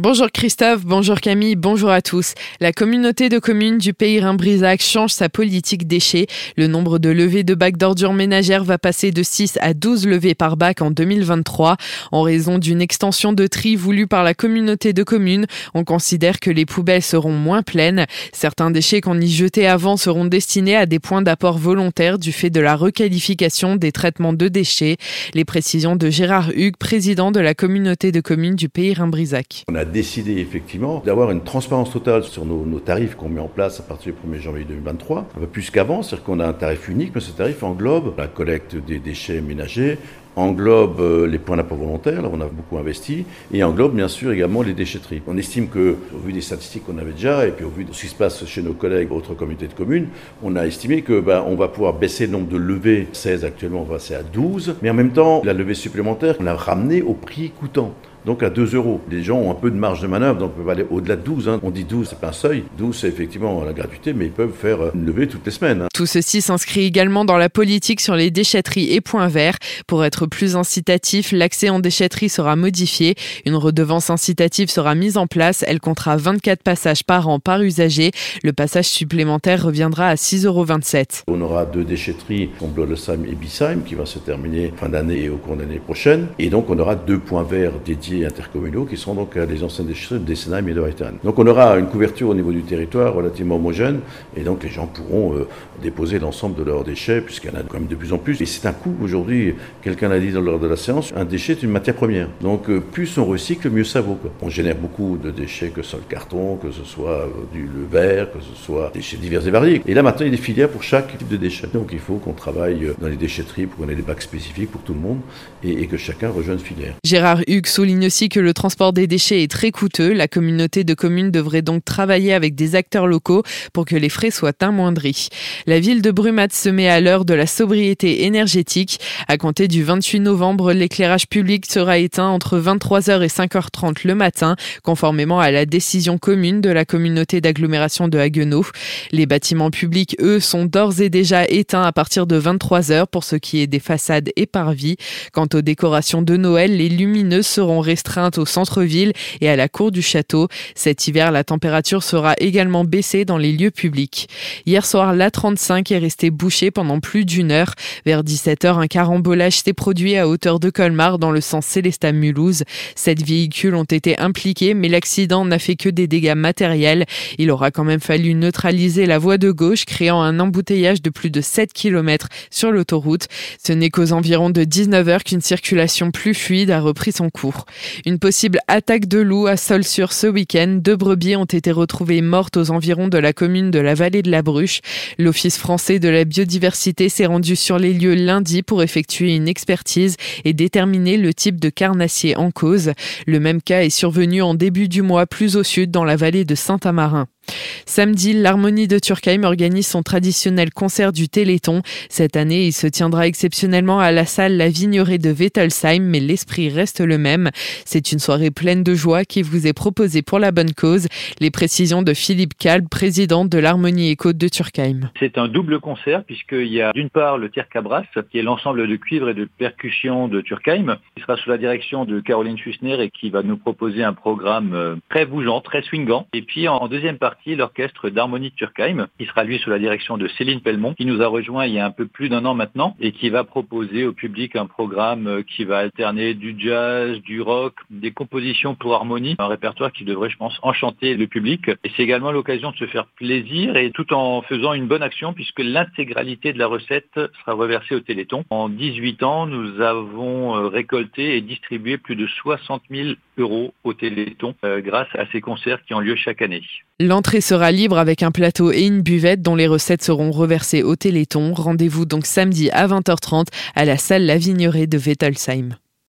Bonjour Christophe, bonjour Camille, bonjour à tous. La communauté de communes du pays Rhin-Brisac change sa politique déchets. Le nombre de levées de bacs d'ordures ménagères va passer de 6 à 12 levées par bac en 2023. En raison d'une extension de tri voulue par la communauté de communes, on considère que les poubelles seront moins pleines. Certains déchets qu'on y jetait avant seront destinés à des points d'apport volontaires du fait de la requalification des traitements de déchets. Les précisions de Gérard Hugues, président de la communauté de communes du pays Rhin-Brisac décidé effectivement d'avoir une transparence totale sur nos, tarifs qu'on met en place à partir du 1er janvier 2023, un peu plus qu'avant, c'est-à-dire qu'on a un tarif unique, mais ce tarif englobe la collecte des déchets ménagers, englobe euh, les points d'apport volontaires, là on a beaucoup investi, et englobe bien sûr également les déchetteries. On estime que, au vu des statistiques qu'on avait déjà, et puis au vu de ce qui se passe chez nos collègues autres communautés de communes, on a estimé que ben, on va pouvoir baisser le nombre de levées, 16 actuellement, on va passer à 12, mais en même temps, la levée supplémentaire, on l'a ramenée au prix coûtant donc à 2 euros. Les gens ont un peu de marge de manœuvre, donc peuvent aller au-delà de 12. Hein. On dit 12, c'est pas un seuil. 12, c'est effectivement la gratuité, mais ils peuvent faire une levée toutes les semaines. Hein. Tout ceci s'inscrit également dans la politique sur les déchetteries et points verts. Pour être plus incitatif, l'accès en déchetterie sera modifié. Une redevance incitative sera mise en place. Elle comptera 24 passages par an par usager. Le passage supplémentaire reviendra à 6,27 euros. On aura deux déchetteries, et Bisheim, qui va se terminer fin d'année et au cours de l'année prochaine. Et donc on aura deux points verts dédiés intercommunaux qui sont donc les anciennes déchetteries de Senheim et de. Donc on aura une couverture au niveau du territoire relativement homogène et donc les gens pourront euh, déposer l'ensemble de leurs déchets puisqu'il y en a quand même de plus en plus. Et c'est un coût aujourd'hui, quelqu'un l'a dit lors de la séance, un déchet est une matière première. Donc euh, plus on recycle, mieux ça vaut. On génère beaucoup de déchets, que ce soit le carton, que ce soit euh, du, le verre, que ce soit des déchets divers et variés. Et là maintenant il y a des filières pour chaque type de déchet. Donc il faut qu'on travaille dans les déchetteries pour qu'on ait des bacs spécifiques pour tout le monde et, et que chacun rejoigne filière. Gérard Hugues souligne aussi que le transport des déchets est très coûteux. La communauté de communes devrait donc travailler avec des acteurs locaux pour que les frais soient amoindris. La ville de Brumat se met à l'heure de la sobriété énergétique. À compter du 28 novembre, l'éclairage public sera éteint entre 23h et 5h30 le matin, conformément à la décision commune de la communauté d'agglomération de Haguenau. Les bâtiments publics, eux, sont d'ores et déjà éteints à partir de 23h pour ce qui est des façades et parvis. Quant aux décorations de Noël, les lumineuses seront restreintes au centre-ville et à la cour du château. Cet hiver, la température sera également baissée dans les lieux publics. Hier soir, l'A35 est resté bouché pendant plus d'une heure. Vers 17h, un carambolage s'est produit à hauteur de Colmar dans le sens Célestat-Mulhouse. Sept véhicules ont été impliqués, mais l'accident n'a fait que des dégâts matériels. Il aura quand même fallu neutraliser la voie de gauche, créant un embouteillage de plus de 7 km sur l'autoroute. Ce n'est qu'aux environs de 19h qu'une circulation plus fluide a repris son cours. Une possible attaque de loups à Sol-sur ce week-end. Deux brebis ont été retrouvées mortes aux environs de la commune de la vallée de la Bruche. L'Office français de la biodiversité s'est rendu sur les lieux lundi pour effectuer une expertise et déterminer le type de carnassier en cause. Le même cas est survenu en début du mois plus au sud dans la vallée de Saint-Amarin. Samedi, l'Harmonie de Turkheim organise son traditionnel concert du Téléthon. Cette année, il se tiendra exceptionnellement à la salle La Vignerée de Wettelsheim, mais l'esprit reste le même. C'est une soirée pleine de joie qui vous est proposée pour la bonne cause. Les précisions de Philippe Kalb, président de l'Harmonie Éco de Turkheim. C'est un double concert puisqu'il y a d'une part le Tirkabras, qui est l'ensemble de cuivre et de percussion de Turkheim, qui sera sous la direction de Caroline Schussner et qui va nous proposer un programme euh, très bougeant, très swingant. Et puis en deuxième partie, l'orchestre d'harmonie de Turkheim, qui sera lui sous la direction de Céline Pellemont, qui nous a rejoint il y a un peu plus d'un an maintenant et qui va proposer au public un programme euh, qui va alterner du jazz, du rock, des compositions pour harmonie, un répertoire qui devrait, je pense, enchanter le public. Et c'est également l'occasion de se faire plaisir et tout en faisant une bonne action puisque l'intégralité de la recette sera reversée au Téléthon. En 18 ans, nous avons euh, récolté et distribué plus de 60 000 au Téléthon euh, grâce à ces concerts qui ont lieu chaque année. L'entrée sera libre avec un plateau et une buvette dont les recettes seront reversées au Téléthon. Rendez-vous donc samedi à 20h30 à la salle La Vignerée de Wettelsheim.